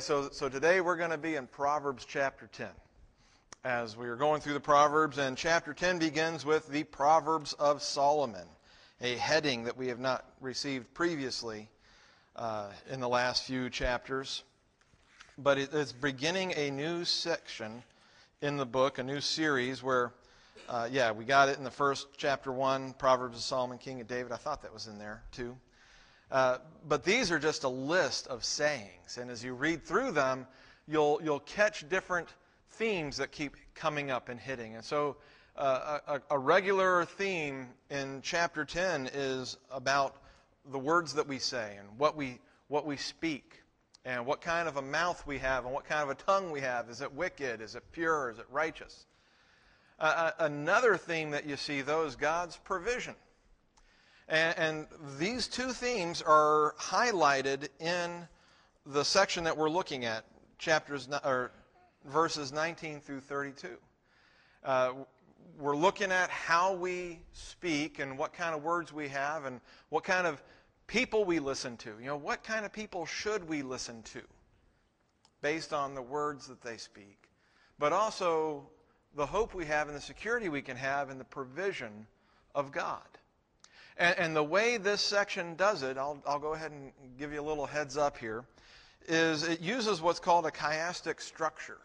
So, so today we're going to be in Proverbs chapter 10. As we are going through the Proverbs, and chapter 10 begins with the Proverbs of Solomon, a heading that we have not received previously uh, in the last few chapters. But it is beginning a new section in the book, a new series where, uh, yeah, we got it in the first chapter 1, Proverbs of Solomon, King of David. I thought that was in there too. Uh, but these are just a list of sayings. And as you read through them, you'll, you'll catch different themes that keep coming up and hitting. And so uh, a, a regular theme in chapter 10 is about the words that we say and what we, what we speak and what kind of a mouth we have and what kind of a tongue we have. Is it wicked? Is it pure? Is it righteous? Uh, another theme that you see, though, is God's provision. And, and these two themes are highlighted in the section that we're looking at, chapters or verses 19 through 32. Uh, we're looking at how we speak and what kind of words we have and what kind of people we listen to. You know, what kind of people should we listen to based on the words that they speak, but also the hope we have and the security we can have in the provision of God. And, and the way this section does it, I'll, I'll go ahead and give you a little heads up here, is it uses what's called a chiastic structure,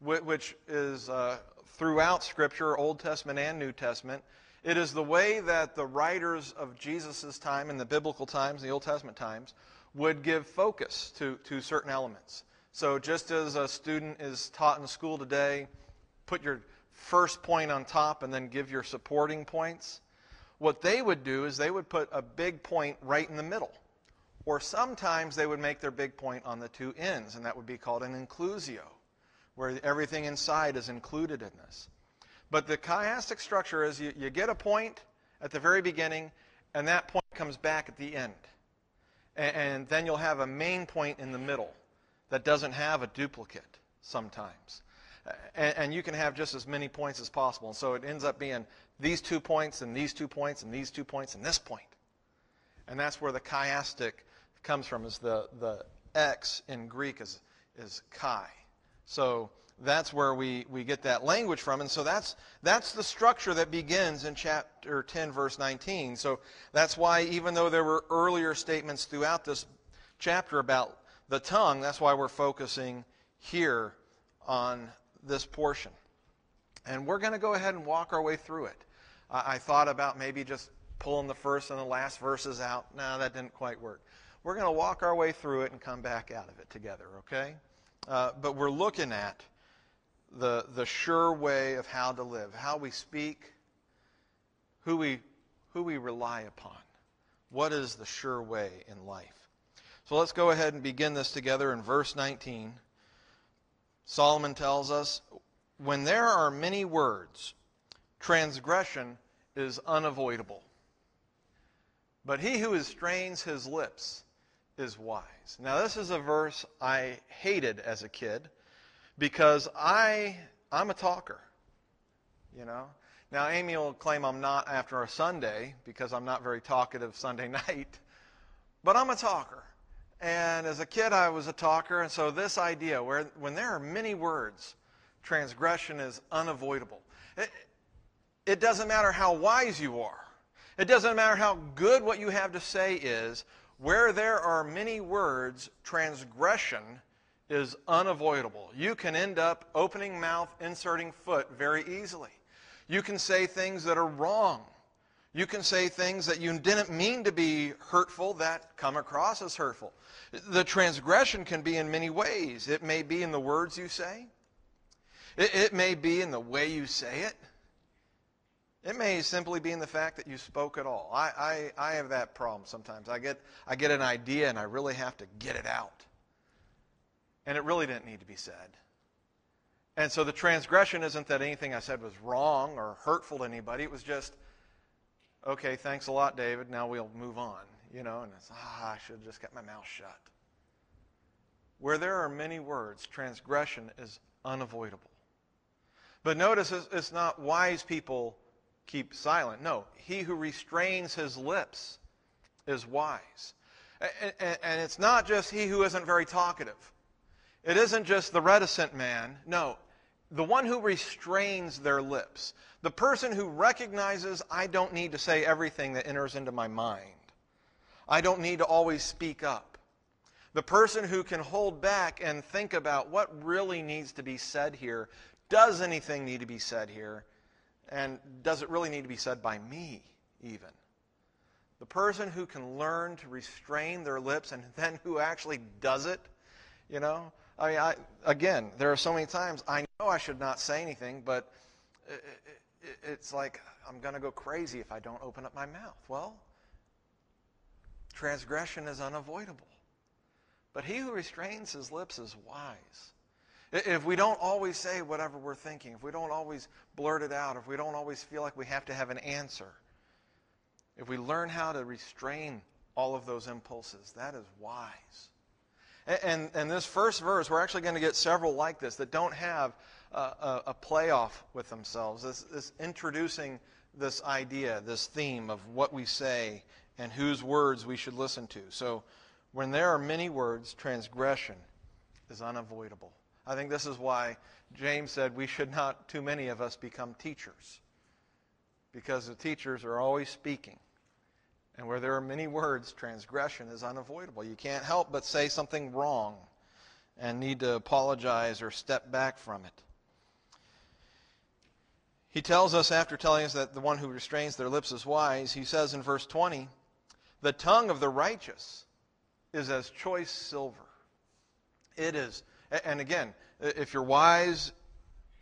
which is uh, throughout Scripture, Old Testament and New Testament. It is the way that the writers of Jesus' time, in the biblical times, the Old Testament times, would give focus to, to certain elements. So just as a student is taught in school today, put your first point on top and then give your supporting points. What they would do is they would put a big point right in the middle. Or sometimes they would make their big point on the two ends, and that would be called an inclusio, where everything inside is included in this. But the chiastic structure is you, you get a point at the very beginning, and that point comes back at the end. And, and then you'll have a main point in the middle that doesn't have a duplicate sometimes. And, and, you can have just as many points as possible. And so it ends up being these two points and these two points and these two points and this point. And that's where the chiastic comes from, is the, the X in Greek is, is chi. So that's where we, we get that language from. And so that's, that's the structure that begins in chapter 10, verse 19. So that's why, even though there were earlier statements throughout this chapter about the tongue, that's why we're focusing here on this portion. And we're going to go ahead and walk our way through it. I thought about maybe just pulling the first and the last verses out. No, that didn't quite work. We're going to walk our way through it and come back out of it together, okay? Uh, but we're looking at the, the sure way of how to live, how we speak, who we, who we rely upon. What is the sure way in life? So let's go ahead and begin this together in verse 19. Solomon tells us, when there are many words, transgression is unavoidable. But he who restrains his lips is wise. Now, this is a verse I hated as a kid because I, I'm a talker, you know. Now, Amy will claim I'm not after a Sunday because I'm not very talkative Sunday night, but I'm a talker. And as a kid, I was a talker, and so this idea, where when there are many words, transgression is unavoidable. It, it doesn't matter how wise you are. It doesn't matter how good what you have to say is. Where there are many words, transgression is unavoidable. You can end up opening mouth, inserting foot very easily. You can say things that are wrong. You can say things that you didn't mean to be hurtful that come across as hurtful. The transgression can be in many ways. It may be in the words you say, it, it may be in the way you say it. It may simply be in the fact that you spoke at all. I, I, I have that problem sometimes. I get, I get an idea and I really have to get it out. And it really didn't need to be said. And so the transgression isn't that anything I said was wrong or hurtful to anybody. It was just, okay, thanks a lot, David. Now we'll move on. You know, and it's, ah, I should have just kept my mouth shut. Where there are many words, transgression is unavoidable. But notice it's not wise people keep silent. No, he who restrains his lips is wise. And it's not just he who isn't very talkative. It isn't just the reticent man. No, the one who restrains their lips. The person who recognizes, I don't need to say everything that enters into my mind. I don't need to always speak up. The person who can hold back and think about what really needs to be said here. Does anything need to be said here? And does it really need to be said by me, even? The person who can learn to restrain their lips and then who actually does it, you know? I mean, I, again, there are so many times I know I should not say anything, but it, it, it's like I'm going to go crazy if I don't open up my mouth. Well, transgression is unavoidable. But he who restrains his lips is wise. If we don't always say whatever we're thinking, if we don't always blurt it out, if we don't always feel like we have to have an answer, if we learn how to restrain all of those impulses, that is wise. And, and this first verse, we're actually going to get several like this that don't have a, a, playoff with themselves. This, this introducing this idea, this theme of what we say and whose words we should listen to. So when there are many words, transgression is unavoidable. I think this is why James said we should not, too many of us, become teachers. Because the teachers are always speaking. And where there are many words, transgression is unavoidable. You can't help but say something wrong and need to apologize or step back from it. He tells us, after telling us that the one who restrains their lips is wise, he says in verse 20, The tongue of the righteous is as choice silver. It is. And again, if you're wise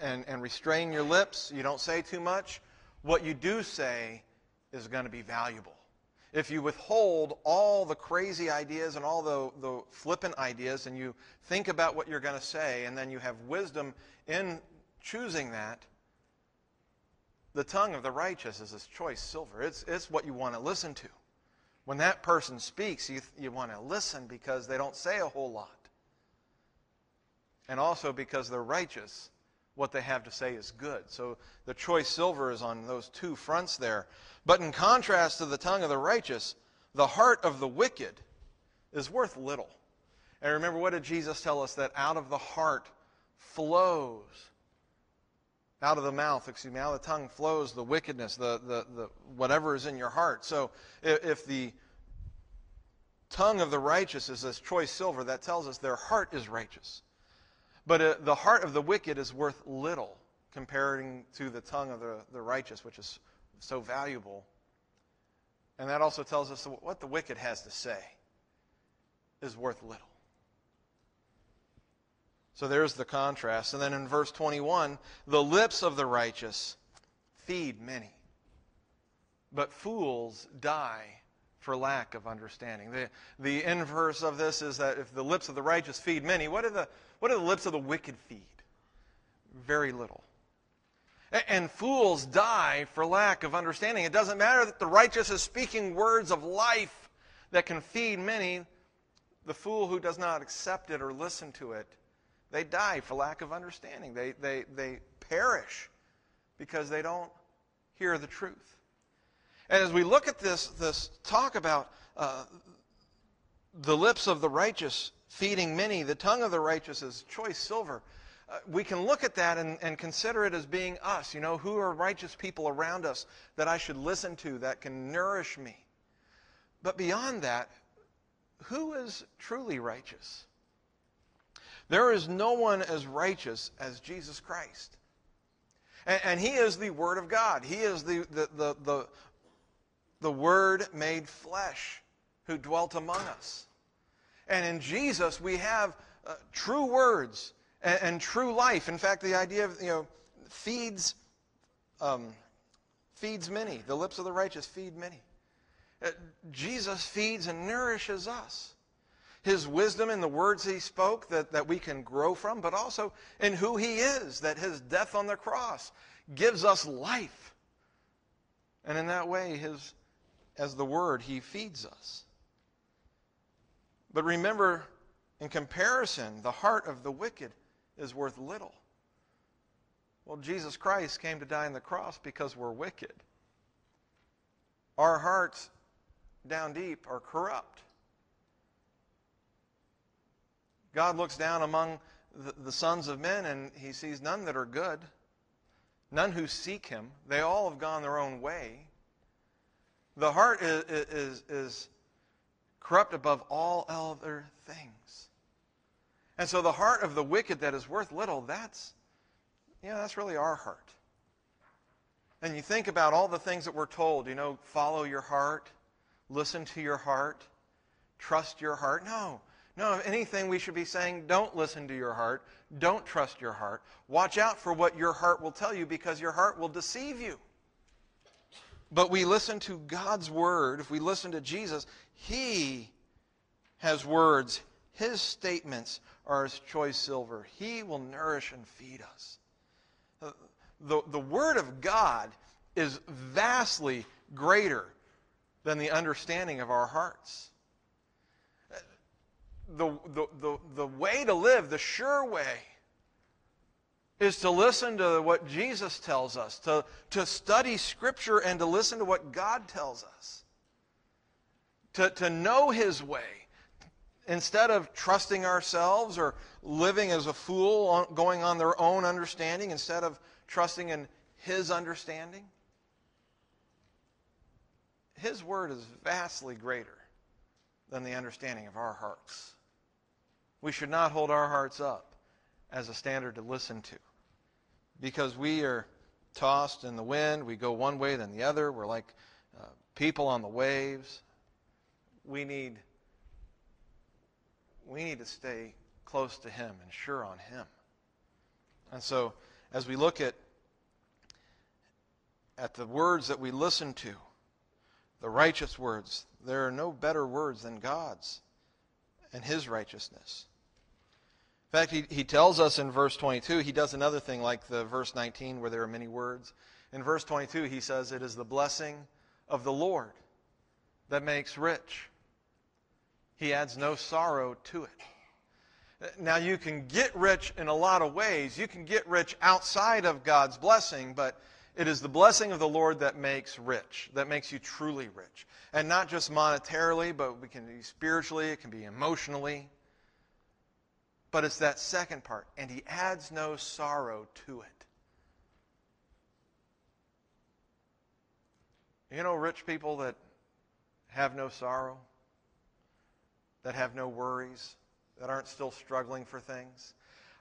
and, and restrain your lips, you don't say too much, what you do say is going to be valuable if you withhold all the crazy ideas and all the, the flippant ideas and you think about what you're going to say and then you have wisdom in choosing that, the tongue of the righteous is as choice silver. It's, it's what you want to listen to. When that person speaks, you, you want to listen because they don't say a whole lot. And also because they're righteous, what they have to say is good. So the choice silver is on those two fronts there. But in contrast to the tongue of the righteous, the heart of the wicked is worth little. And remember, what did Jesus tell us? That out of the heart flows, out of the mouth, excuse me, out of the tongue flows the wickedness, the, the, the whatever is in your heart. So if, if the tongue of the righteous is as choice silver, that tells us their heart is righteous. But uh, the heart of the wicked is worth little comparing to the tongue of the, the righteous, which is so valuable. And that also tells us what the wicked has to say is worth little. So there's the contrast. And then in verse 21, the lips of the righteous feed many, but fools die for lack of understanding. The, the inverse of this is that if the lips of the righteous feed many, what do the, what do the lips of the wicked feed? Very little. And fools die for lack of understanding. It doesn't matter that the righteous is speaking words of life that can feed many. The fool who does not accept it or listen to it, they die for lack of understanding. They, they, they perish because they don't hear the truth. And as we look at this, this talk about uh, the lips of the righteous feeding many, the tongue of the righteous is choice silver uh, we can look at that and, and consider it as being us. You know, who are righteous people around us that I should listen to that can nourish me? But beyond that, who is truly righteous? There is no one as righteous as Jesus Christ. And, and He is the Word of God. He is the, the, the, the, the Word made flesh who dwelt among us. And in Jesus, we have uh, true words and, and true life. In fact, the idea of, you know, feeds, um, feeds many. The lips of the righteous feed many. Uh, Jesus feeds and nourishes us. His wisdom in the words he spoke that, that we can grow from, but also in who he is, that his death on the cross gives us life. And in that way, his, as the word, he feeds us. But remember, in comparison, the heart of the wicked is worth little. Well, Jesus Christ came to die on the cross because we're wicked. Our hearts down deep are corrupt. God looks down among the, the sons of men and he sees none that are good, none who seek him. They all have gone their own way. The heart is, is, is corrupt above all other things. And so the heart of the wicked that is worth little, that's, yeah, that's really our heart. And you think about all the things that we're told, you know, follow your heart, listen to your heart, trust your heart. No, no, if anything, we should be saying, don't listen to your heart. Don't trust your heart. Watch out for what your heart will tell you because your heart will deceive you. But we listen to God's word. If we listen to Jesus, He has words. His statements are as choice silver. He will nourish and feed us. The, the Word of God is vastly greater than the understanding of our hearts the, the, the, the way to live, the sure way, is to listen to what Jesus tells us, to, to study Scripture and to listen to what God tells us, to, to know His way. Instead of trusting ourselves or living as a fool, going on their own understanding, instead of trusting in His understanding, His word is vastly greater than the understanding of our hearts. We should not hold our hearts up as a standard to listen to because we are tossed in the wind. We go one way, then the other. We're like uh, people on the waves. We need, we need to stay close to Him and sure on Him. And so, as we look at, at the words that we listen to, the righteous words, there are no better words than God's and his righteousness. In fact, he, he tells us in verse 22, he does another thing like the verse 19 where there are many words. In verse 22, he says, It is the blessing of the Lord that makes rich. He adds no sorrow to it. Now, you can get rich in a lot of ways. You can get rich outside of God's blessing, but it is the blessing of the Lord that makes rich, that makes you truly rich. And not just monetarily, but we can be spiritually, it can be emotionally. But it's that second part. And he adds no sorrow to it. You know, rich people that have no sorrow, that have no worries, that aren't still struggling for things.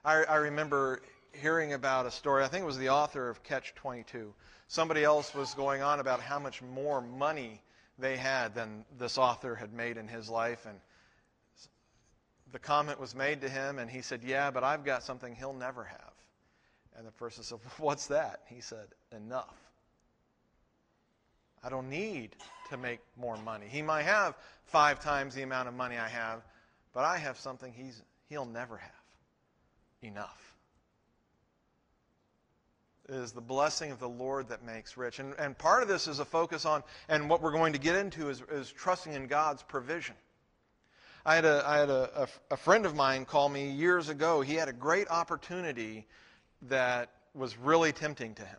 I, I remember hearing about a story. I think it was the author of Catch 22. Somebody else was going on about how much more money they had than this author had made in his life. And the comment was made to him, and he said, Yeah, but I've got something he'll never have. And the person said, What's that? He said, Enough. I don't need to make more money. He might have five times the amount of money I have, but I have something he's, he'll never have enough. It is the blessing of the Lord that makes rich. And, and part of this is a focus on, and what we're going to get into is, is trusting in God's provision. I had, a, I had a, a, a friend of mine call me years ago. He had a great opportunity that was really tempting to him.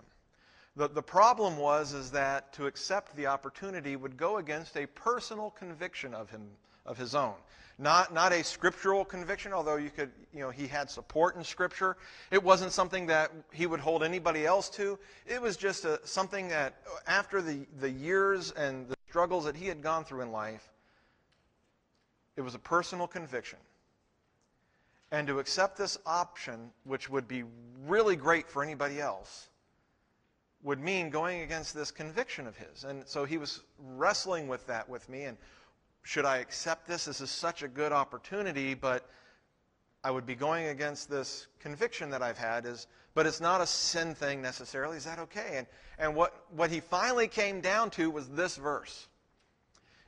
The, the problem was is that to accept the opportunity would go against a personal conviction of him of his own. Not, not a scriptural conviction, although you could, you know, he had support in Scripture. It wasn't something that he would hold anybody else to. It was just a, something that, after the, the years and the struggles that he had gone through in life, it was a personal conviction. And to accept this option, which would be really great for anybody else, would mean going against this conviction of his. And so he was wrestling with that with me and should I accept this? This is such a good opportunity, but I would be going against this conviction that I've had is, but it's not a sin thing necessarily. Is that okay? And, and what, what he finally came down to was this verse.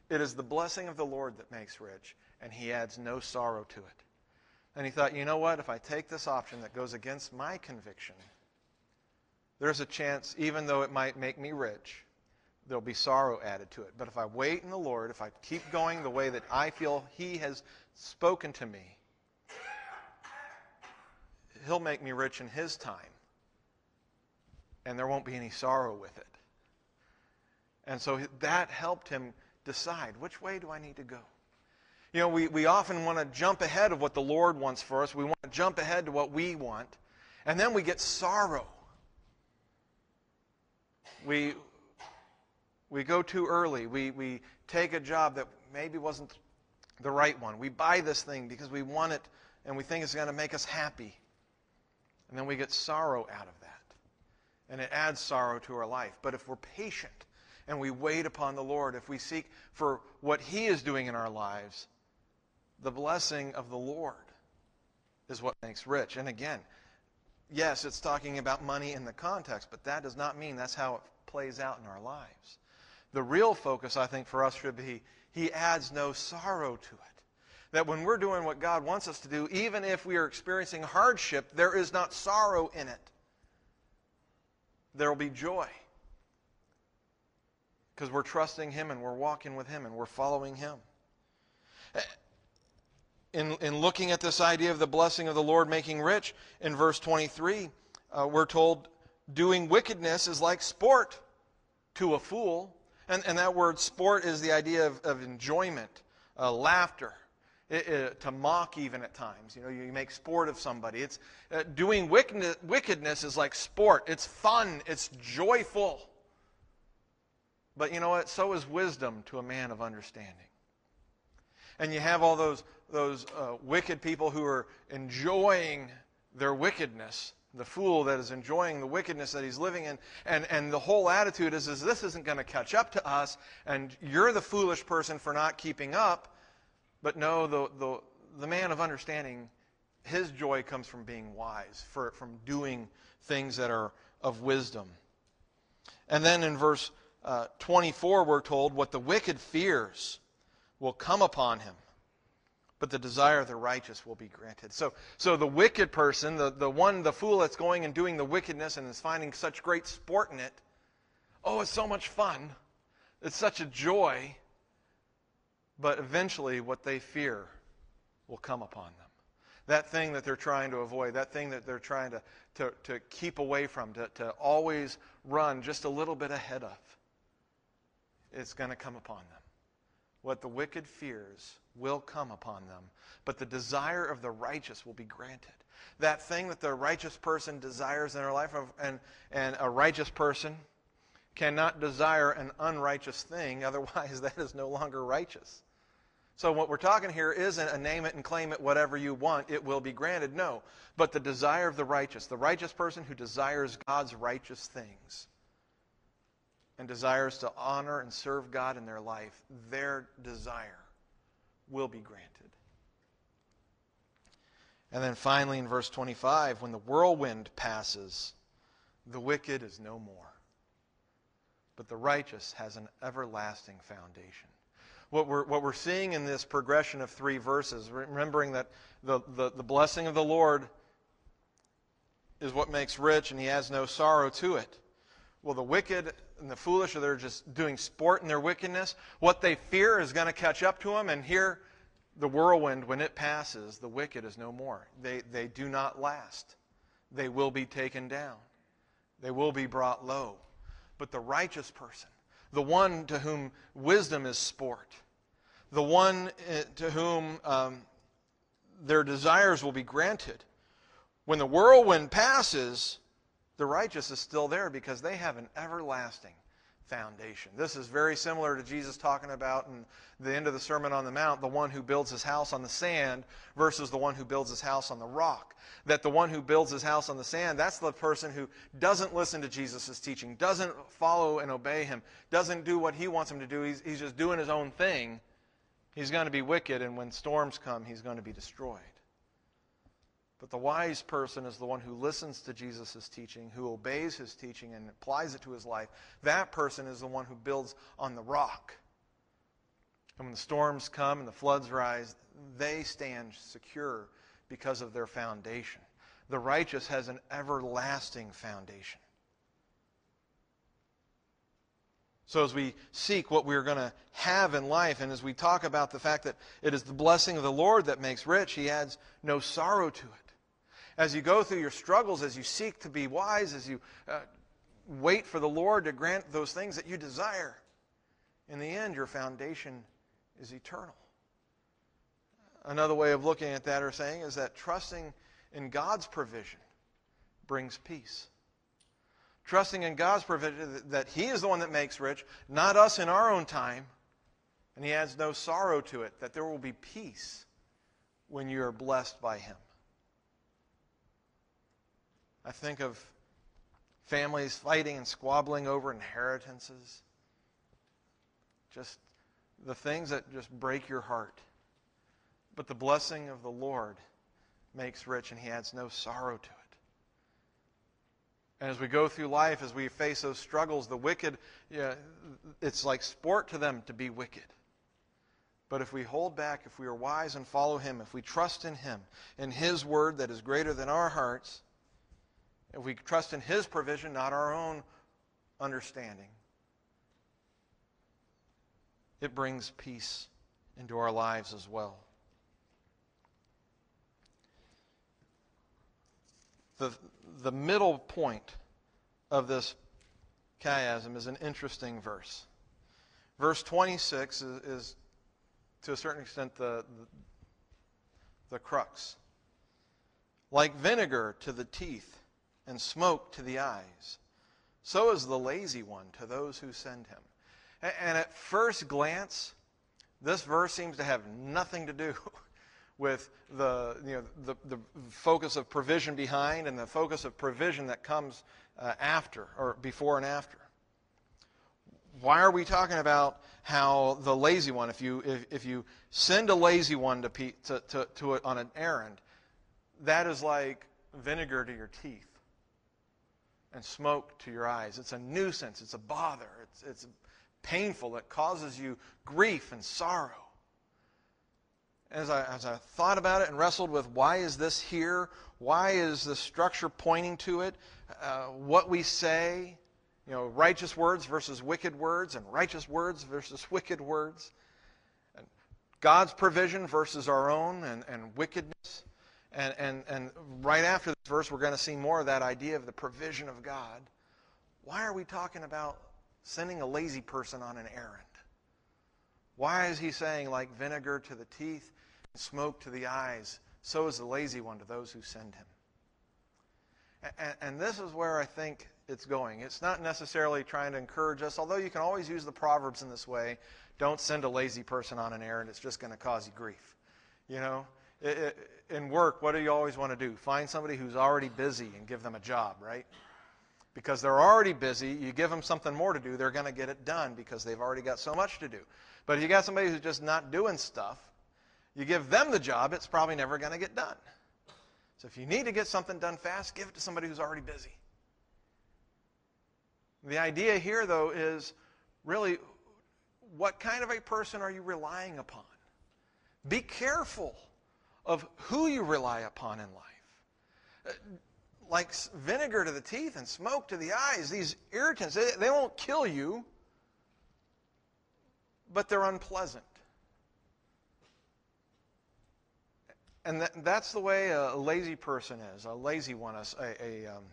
It is the blessing of the Lord that makes rich, and he adds no sorrow to it. And he thought, you know what? If I take this option that goes against my conviction, there's a chance, even though it might make me rich, there'll be sorrow added to it. But if I wait in the Lord, if I keep going the way that I feel He has spoken to me, He'll make me rich in His time. And there won't be any sorrow with it. And so that helped him decide which way do I need to go? You know, we, we often want to jump ahead of what the Lord wants for us. We want to jump ahead to what we want. And then we get sorrow. We, we go too early. We, we take a job that maybe wasn't the right one. We buy this thing because we want it and we think it's going to make us happy. And then we get sorrow out of that. And it adds sorrow to our life. But if we're patient and we wait upon the Lord, if we seek for what He is doing in our lives, the blessing of the Lord is what makes rich. And again, yes, it's talking about money in the context, but that does not mean that's how it plays out in our lives. The real focus, I think, for us should be He adds no sorrow to it. That when we're doing what God wants us to do, even if we are experiencing hardship, there is not sorrow in it. There will be joy. Because we're trusting Him and we're walking with Him and we're following Him in, in looking at this idea of the blessing of the Lord making rich, in verse 23, uh, we're told doing wickedness is like sport to a fool. And, and that word sport is the idea of, of enjoyment, uh, laughter, it, it, to mock even at times. You know, you make sport of somebody. It's uh, doing wickedness, wickedness is like sport. It's fun. It's joyful. But you know what? So is wisdom to a man of understanding. And you have all those those uh, wicked people who are enjoying their wickedness, the fool that is enjoying the wickedness that he's living in. And, and the whole attitude is, is this isn't going to catch up to us, and you're the foolish person for not keeping up. But no, the, the, the man of understanding, his joy comes from being wise, for, from doing things that are of wisdom. And then in verse uh, 24, we're told what the wicked fears will come upon him but the desire of the righteous will be granted. So, so the wicked person, the, the one, the fool that's going and doing the wickedness and is finding such great sport in it, oh, it's so much fun. It's such a joy. But eventually, what they fear will come upon them. That thing that they're trying to avoid, that thing that they're trying to, to, to keep away from, to, to always run just a little bit ahead of, it's going to come upon them. What the wicked fears will come upon them, but the desire of the righteous will be granted. That thing that the righteous person desires in their life, and, and a righteous person cannot desire an unrighteous thing, otherwise, that is no longer righteous. So, what we're talking here isn't a name it and claim it, whatever you want, it will be granted. No. But the desire of the righteous, the righteous person who desires God's righteous things and desires to honor and serve God in their life, their desire will be granted. And then finally in verse 25, when the whirlwind passes, the wicked is no more, but the righteous has an everlasting foundation. What we're, what we're seeing in this progression of three verses, remembering that the, the, the blessing of the Lord is what makes rich and he has no sorrow to it. Well, the wicked and the foolish are they're just doing sport in their wickedness. What they fear is going to catch up to them. And here, the whirlwind, when it passes, the wicked is no more. They, they do not last. They will be taken down, they will be brought low. But the righteous person, the one to whom wisdom is sport, the one eh, to whom um, their desires will be granted, when the whirlwind passes, the righteous is still there because they have an everlasting foundation. This is very similar to Jesus talking about in the end of the Sermon on the Mount, the one who builds his house on the sand versus the one who builds his house on the rock. That the one who builds his house on the sand, that's the person who doesn't listen to Jesus' teaching, doesn't follow and obey him, doesn't do what he wants him to do. He's, he's just doing his own thing. He's going to be wicked, and when storms come, he's going to be destroyed. But the wise person is the one who listens to Jesus' teaching, who obeys his teaching and applies it to his life. That person is the one who builds on the rock. And when the storms come and the floods rise, they stand secure because of their foundation. The righteous has an everlasting foundation. So, as we seek what we're going to have in life, and as we talk about the fact that it is the blessing of the Lord that makes rich, He adds no sorrow to it as you go through your struggles, as you seek to be wise, as you uh, wait for the Lord to grant those things that you desire, in the end, your foundation is eternal. Another way of looking at that or saying is that trusting in God's provision brings peace. Trusting in God's provision that He is the one that makes rich, not us in our own time, and He adds no sorrow to it, that there will be peace when you are blessed by Him. I think of families fighting and squabbling over inheritances. Just the things that just break your heart. But the blessing of the Lord makes rich, and He adds no sorrow to it. And as we go through life, as we face those struggles, the wicked, yeah, it's like sport to them to be wicked. But if we hold back, if we are wise and follow Him, if we trust in Him, in His word that is greater than our hearts, if we trust in His provision, not our own understanding, it brings peace into our lives as well. The, the middle point of this chiasm is an interesting verse. Verse 26 is, is to a certain extent, the, the, the crux. Like vinegar to the teeth and smoke to the eyes, so is the lazy one to those who send him. And at first glance, this verse seems to have nothing to do with the, you know, the, the focus of provision behind and the focus of provision that comes uh, after or before and after. Why are we talking about how the lazy one, if you, if, if you send a lazy one to, to, to, to on an errand, that is like vinegar to your teeth and smoke to your eyes. It's a nuisance. It's a bother. It's, it's painful. It causes you grief and sorrow. As I, as I thought about it and wrestled with why is this here? Why is the structure pointing to it? Uh, what we say, you know, righteous words versus wicked words, and righteous words versus wicked words, and God's provision versus our own and, and wickedness. And, and, and right after this verse, we're going to see more of that idea of the provision of God. Why are we talking about sending a lazy person on an errand? Why is he saying, like vinegar to the teeth and smoke to the eyes, so is the lazy one to those who send him? And, and this is where I think it's going. It's not necessarily trying to encourage us, although you can always use the Proverbs in this way. Don't send a lazy person on an errand, it's just going to cause you grief. You know? It, it, in work, what do you always want to do? Find somebody who's already busy and give them a job, right? Because they're already busy, you give them something more to do, they're going to get it done because they've already got so much to do. But if you got somebody who's just not doing stuff, you give them the job, it's probably never going to get done. So if you need to get something done fast, give it to somebody who's already busy. The idea here, though, is really what kind of a person are you relying upon? Be careful of who you rely upon in life. Uh, like vinegar to the teeth and smoke to the eyes, these irritants, they, they won't kill you, but they're unpleasant. And that, that's the way a lazy person is, a lazy one, a, a um,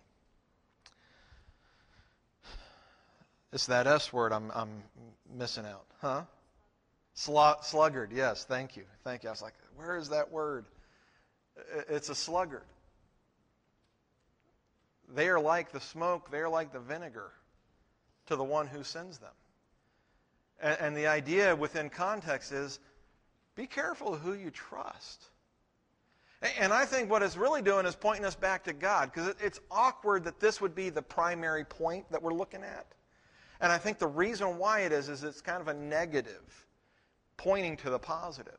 it's that S word I'm, I'm missing out, huh? Sluggard, yes, thank you. Thank you. I was like, where is that word? It's a sluggard. They are like the smoke, they are like the vinegar to the one who sends them. And, and the idea within context is be careful who you trust. And I think what it's really doing is pointing us back to God because it's awkward that this would be the primary point that we're looking at. And I think the reason why it is is it's kind of a negative pointing to the positive.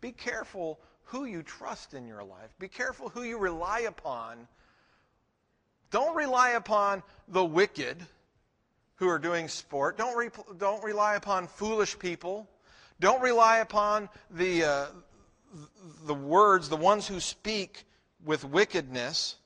Be careful who you trust in your life. Be careful who you rely upon. Don't rely upon the wicked who are doing sport. Don't, re- don't rely upon foolish people. Don't rely upon the, uh, the words, the ones who speak with wickedness.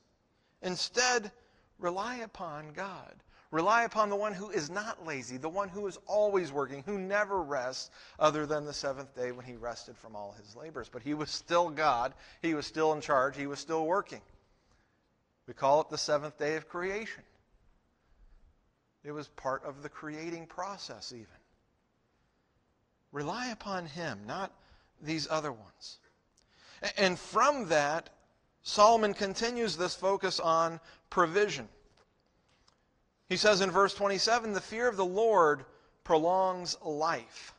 Instead, rely upon God. Rely upon the one who is not lazy, the one who is always working, who never rests, other than the seventh day when he rested from all his labors. But he was still God. He was still in charge. He was still working. We call it the seventh day of creation. It was part of the creating process, even. Rely upon him, not these other ones. And from that, Solomon continues this focus on provision. He says in verse 27 the fear of the Lord prolongs life,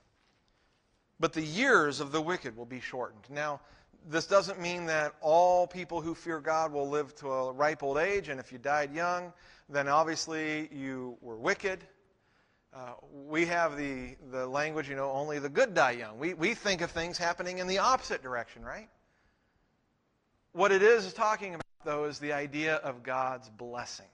but the years of the wicked will be shortened. Now, this doesn't mean that all people who fear God will live to a ripe old age, and if you died young, then obviously you were wicked. Uh, we have the, the language, you know, only the good die young. We, we think of things happening in the opposite direction, right? What it is talking about, though, is the idea of God's blessing.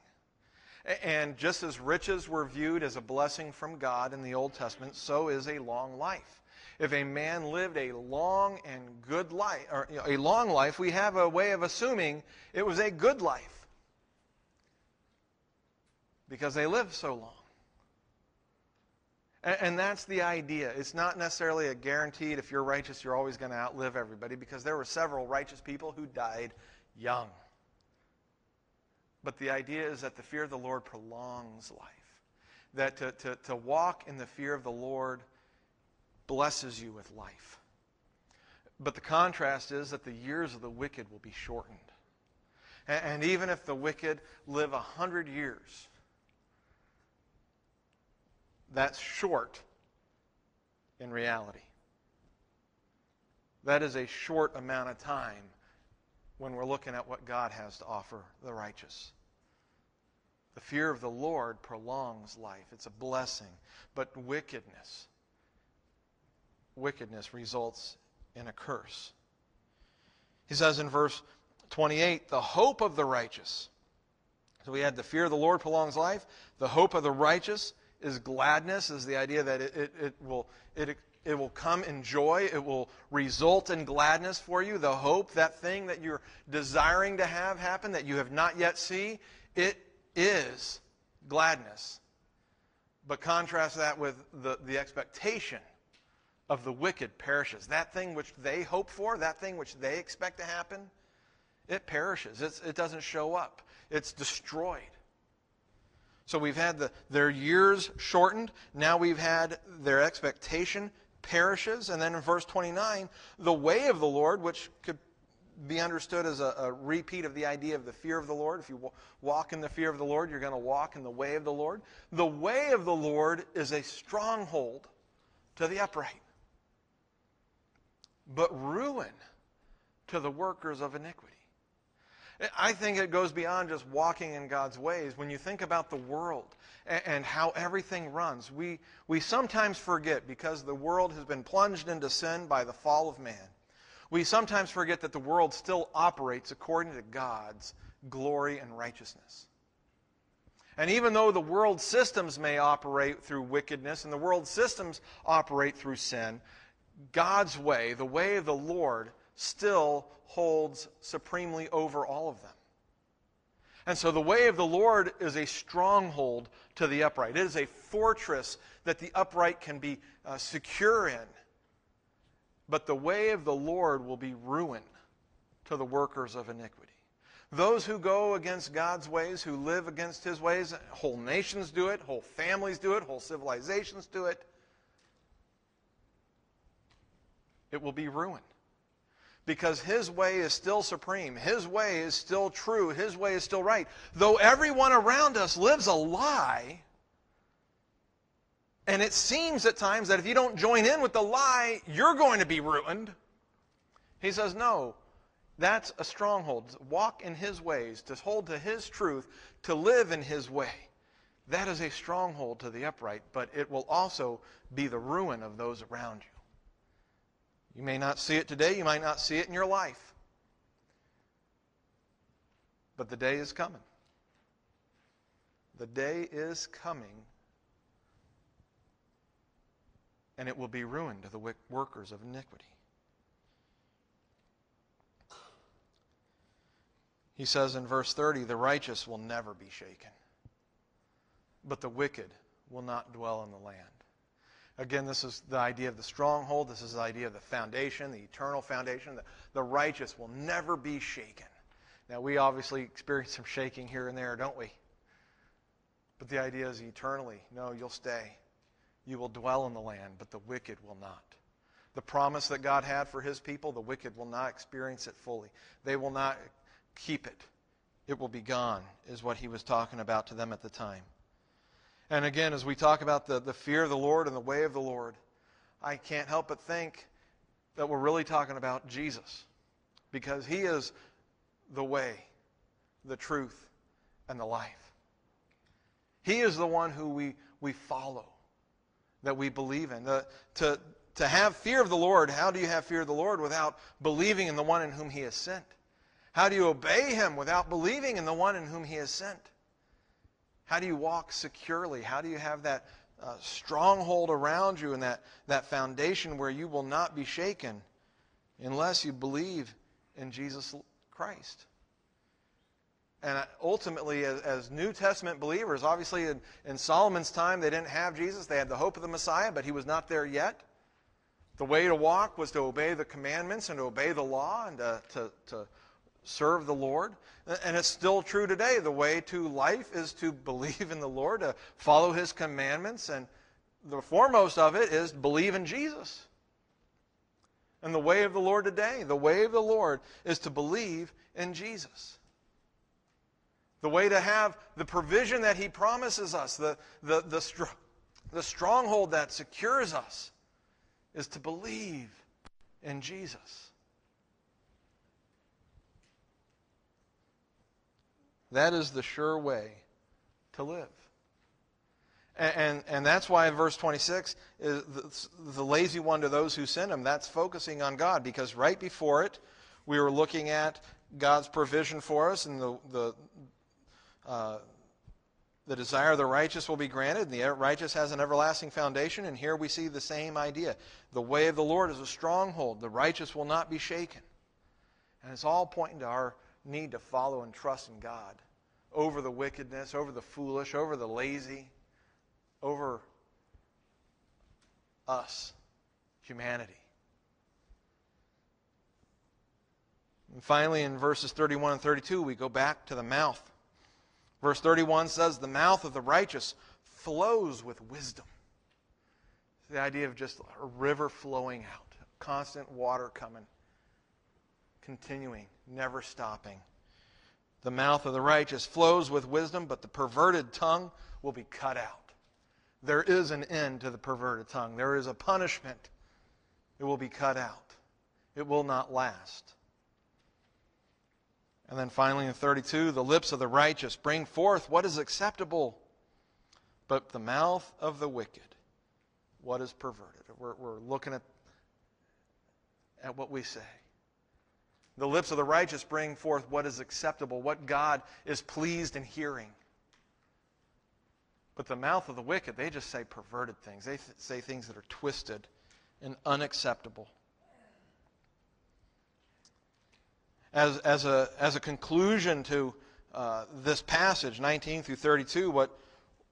And just as riches were viewed as a blessing from God in the Old Testament, so is a long life. If a man lived a long and good life, or you know, a long life, we have a way of assuming it was a good life because they lived so long. And, that's the idea. It's not necessarily a guaranteed if you're righteous, you're always going to outlive everybody because there were several righteous people who died young. But the idea is that the fear of the Lord prolongs life. That to, to, to walk in the fear of the Lord blesses you with life. But the contrast is that the years of the wicked will be shortened. And, and even if the wicked live a hundred years, that's short in reality. That is a short amount of time when we're looking at what God has to offer the righteous. The fear of the Lord prolongs life. It's a blessing. But wickedness, wickedness results in a curse. He says in verse 28, the hope of the righteous. So we had the fear of the Lord prolongs life. The hope of the righteous is gladness, is the idea that it, it, it will, it, it will come in joy. It will result in gladness for you. The hope, that thing that you're desiring to have happen that you have not yet see, it is gladness. But contrast that with the, the expectation of the wicked perishes. That thing which they hope for, that thing which they expect to happen, it perishes. It's, it doesn't show up. It's destroyed. So we've had the, their years shortened. Now we've had their expectation perishes. And then in verse 29, the way of the Lord, which could be understood as a, a, repeat of the idea of the fear of the Lord. If you walk in the fear of the Lord, you're going to walk in the way of the Lord. The way of the Lord is a stronghold to the upright, but ruin to the workers of iniquity. I think it goes beyond just walking in God's ways. When you think about the world and, and how everything runs, we, we sometimes forget because the world has been plunged into sin by the fall of man. We sometimes forget that the world still operates according to God's glory and righteousness. And even though the world systems may operate through wickedness and the world systems operate through sin, God's way, the way of the Lord, still holds supremely over all of them. And so the way of the Lord is a stronghold to the upright. It is a fortress that the upright can be uh, secure in. But the way of the Lord will be ruin to the workers of iniquity. Those who go against God's ways, who live against his ways, whole nations do it, whole families do it, whole civilizations do it. It will be ruined because his way is still supreme. His way is still true. His way is still right. Though everyone around us lives a lie, and it seems at times that if you don't join in with the lie, you're going to be ruined. He says, no, that's a stronghold. Walk in his ways, to hold to his truth, to live in his way. That is a stronghold to the upright, but it will also be the ruin of those around you. You may not see it today, you might not see it in your life. But the day is coming. The day is coming, and it will be ruined to the workers of iniquity. He says in verse 30 the righteous will never be shaken, but the wicked will not dwell in the land. Again, this is the idea of the stronghold. This is the idea of the foundation, the eternal foundation. The, the righteous will never be shaken. Now, we obviously experience some shaking here and there, don't we? But the idea is eternally. No, you'll stay. You will dwell in the land, but the wicked will not. The promise that God had for his people, the wicked will not experience it fully. They will not keep it. It will be gone, is what he was talking about to them at the time. And again, as we talk about the, the fear of the Lord and the way of the Lord, I can't help but think that we're really talking about Jesus. Because he is the way, the truth, and the life. He is the one who we, we follow, that we believe in. The, to, to have fear of the Lord, how do you have fear of the Lord without believing in the one in whom he has sent? How do you obey him without believing in the one in whom he has sent? How do you walk securely? How do you have that uh, stronghold around you and that, that foundation where you will not be shaken unless you believe in Jesus Christ? And ultimately, as, as, New Testament believers, obviously in, in Solomon's time, they didn't have Jesus. They had the hope of the Messiah, but he was not there yet. The way to walk was to obey the commandments and to obey the law and to, to, to serve the Lord. And it's still true today. The way to life is to believe in the Lord, to follow his commandments, and the foremost of it is believe in Jesus. And the way of the Lord today, the way of the Lord is to believe in Jesus. The way to have the provision that He promises us, the, the, the, str- the stronghold that secures us, is to believe in Jesus. That is the sure way to live. And, and, and, that's why verse 26 is the, the lazy one to those who send him. That's focusing on God because right before it, we were looking at God's provision for us and the, the, uh, the desire of the righteous will be granted, and the righteous has an everlasting foundation. And here we see the same idea. The way of the Lord is a stronghold. The righteous will not be shaken. And it's all pointing to our need to follow and trust in God over the wickedness, over the foolish, over the lazy, over us, humanity. And finally, in verses 31 and 32, we go back to the mouth Verse 31 says, The mouth of the righteous flows with wisdom. It's the idea of just a river flowing out, constant water coming, continuing, never stopping. The mouth of the righteous flows with wisdom, but the perverted tongue will be cut out. There is an end to the perverted tongue. There is a punishment. It will be cut out. It will not last. And then finally in 32, the lips of the righteous bring forth what is acceptable, but the mouth of the wicked, what is perverted. We're, we're looking at, at what we say. The lips of the righteous bring forth what is acceptable, what God is pleased in hearing. But the mouth of the wicked, they just say perverted things. They th- say things that are twisted and unacceptable. as, as, a, as a conclusion to uh, this passage, 19 through 32, what,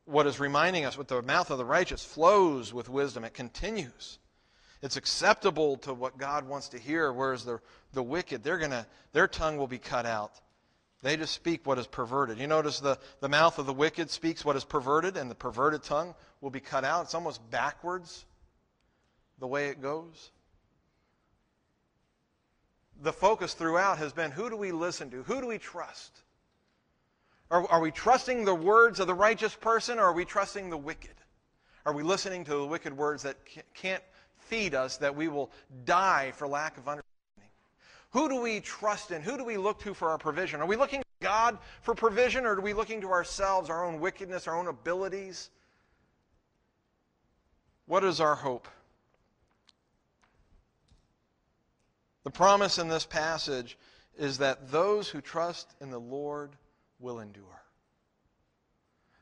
what is reminding us with the mouth of the righteous flows with wisdom. It continues. It's acceptable to what God wants to hear, whereas the, the wicked, they're gonna, their tongue will be cut out. They just speak what is perverted. You notice the, the mouth of the wicked speaks what is perverted, and the perverted tongue will be cut out. It's almost backwards the way it goes the focus throughout has been who do we listen to? Who do we trust? Are, are we trusting the words of the righteous person or are we trusting the wicked? Are we listening to the wicked words that can't feed us, that we will die for lack of understanding? Who do we trust in? Who do we look to for our provision? Are we looking to God for provision or are we looking to ourselves, our own wickedness, our own abilities? What is our hope? The promise in this passage is that those who trust in the Lord will endure.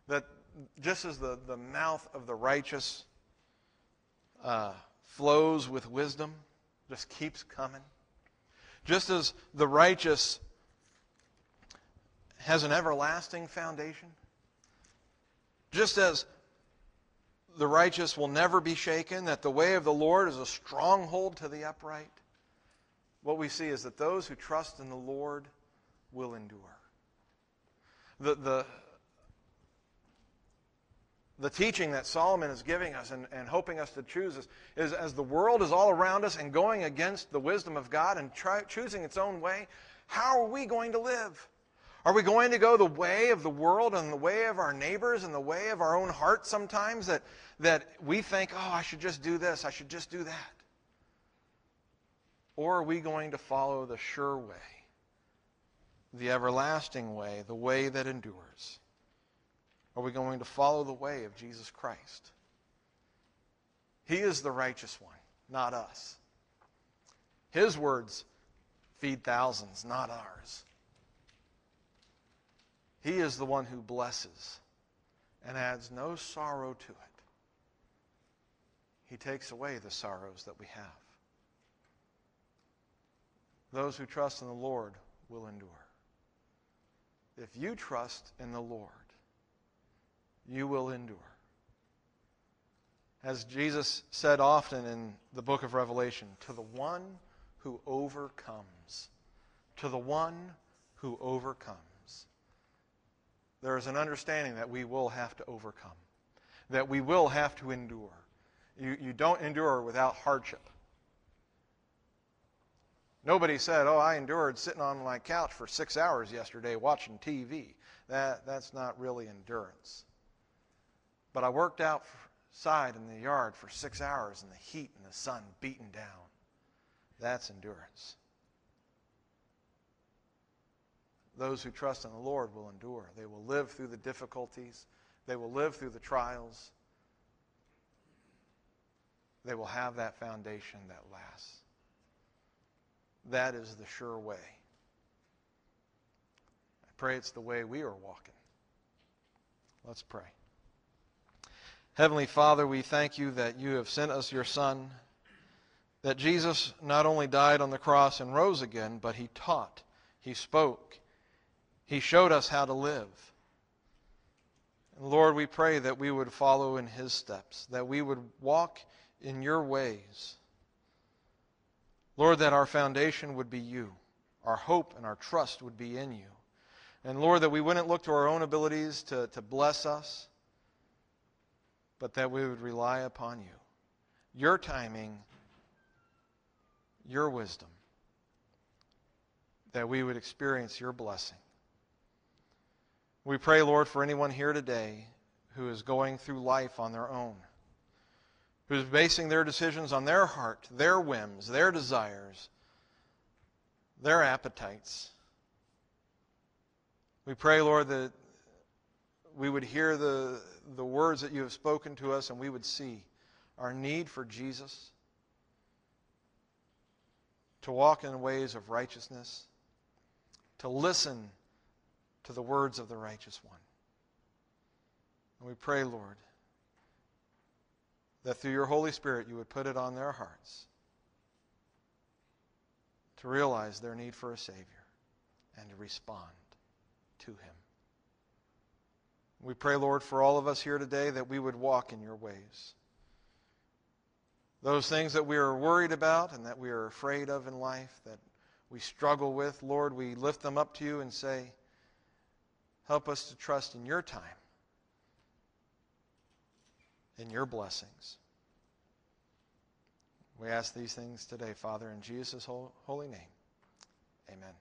That just as the, the mouth of the righteous uh, flows with wisdom, just keeps coming, just as the righteous has an everlasting foundation, just as the righteous will never be shaken, that the way of the Lord is a stronghold to the upright, what we see is that those who trust in the Lord will endure. The, the, the teaching that Solomon is giving us and, and hoping us to choose is, is as the world is all around us and going against the wisdom of God and try, choosing its own way, how are we going to live? Are we going to go the way of the world and the way of our neighbors and the way of our own heart sometimes that, that we think, oh, I should just do this, I should just do that? Or are we going to follow the sure way, the everlasting way, the way that endures? Are we going to follow the way of Jesus Christ? He is the righteous one, not us. His words feed thousands, not ours. He is the one who blesses and adds no sorrow to it. He takes away the sorrows that we have. Those who trust in the Lord will endure. If you trust in the Lord, you will endure. As Jesus said often in the book of Revelation, to the one who overcomes, to the one who overcomes. There is an understanding that we will have to overcome, that we will have to endure. You, you don't endure without hardship. Nobody said, Oh, I endured sitting on my couch for six hours yesterday watching TV. That, that's not really endurance. But I worked outside in the yard for six hours in the heat and the sun beating down. That's endurance. Those who trust in the Lord will endure. They will live through the difficulties, they will live through the trials. They will have that foundation that lasts. That is the sure way. I pray it's the way we are walking. Let's pray. Heavenly Father, we thank you that you have sent us your Son, that Jesus not only died on the cross and rose again, but he taught, he spoke, he showed us how to live. And Lord, we pray that we would follow in his steps, that we would walk in your ways. Lord, that our foundation would be you, our hope and our trust would be in you. And Lord, that we wouldn't look to our own abilities to, to bless us but that we would rely upon you, your timing, your wisdom, that we would experience your blessing. We pray, Lord, for anyone here today who is going through life on their own, who's basing their decisions on their heart, their whims, their desires, their appetites. We pray, Lord, that we would hear the, the words that you have spoken to us and we would see our need for Jesus, to walk in ways of righteousness, to listen to the words of the righteous one. And we pray, Lord, that through your Holy Spirit you would put it on their hearts to realize their need for a Savior and to respond to Him. We pray, Lord, for all of us here today that we would walk in your ways. Those things that we are worried about and that we are afraid of in life, that we struggle with, Lord, we lift them up to you and say, help us to trust in your time, in your blessings. We ask these things today, Father, in Jesus' holy name. Amen.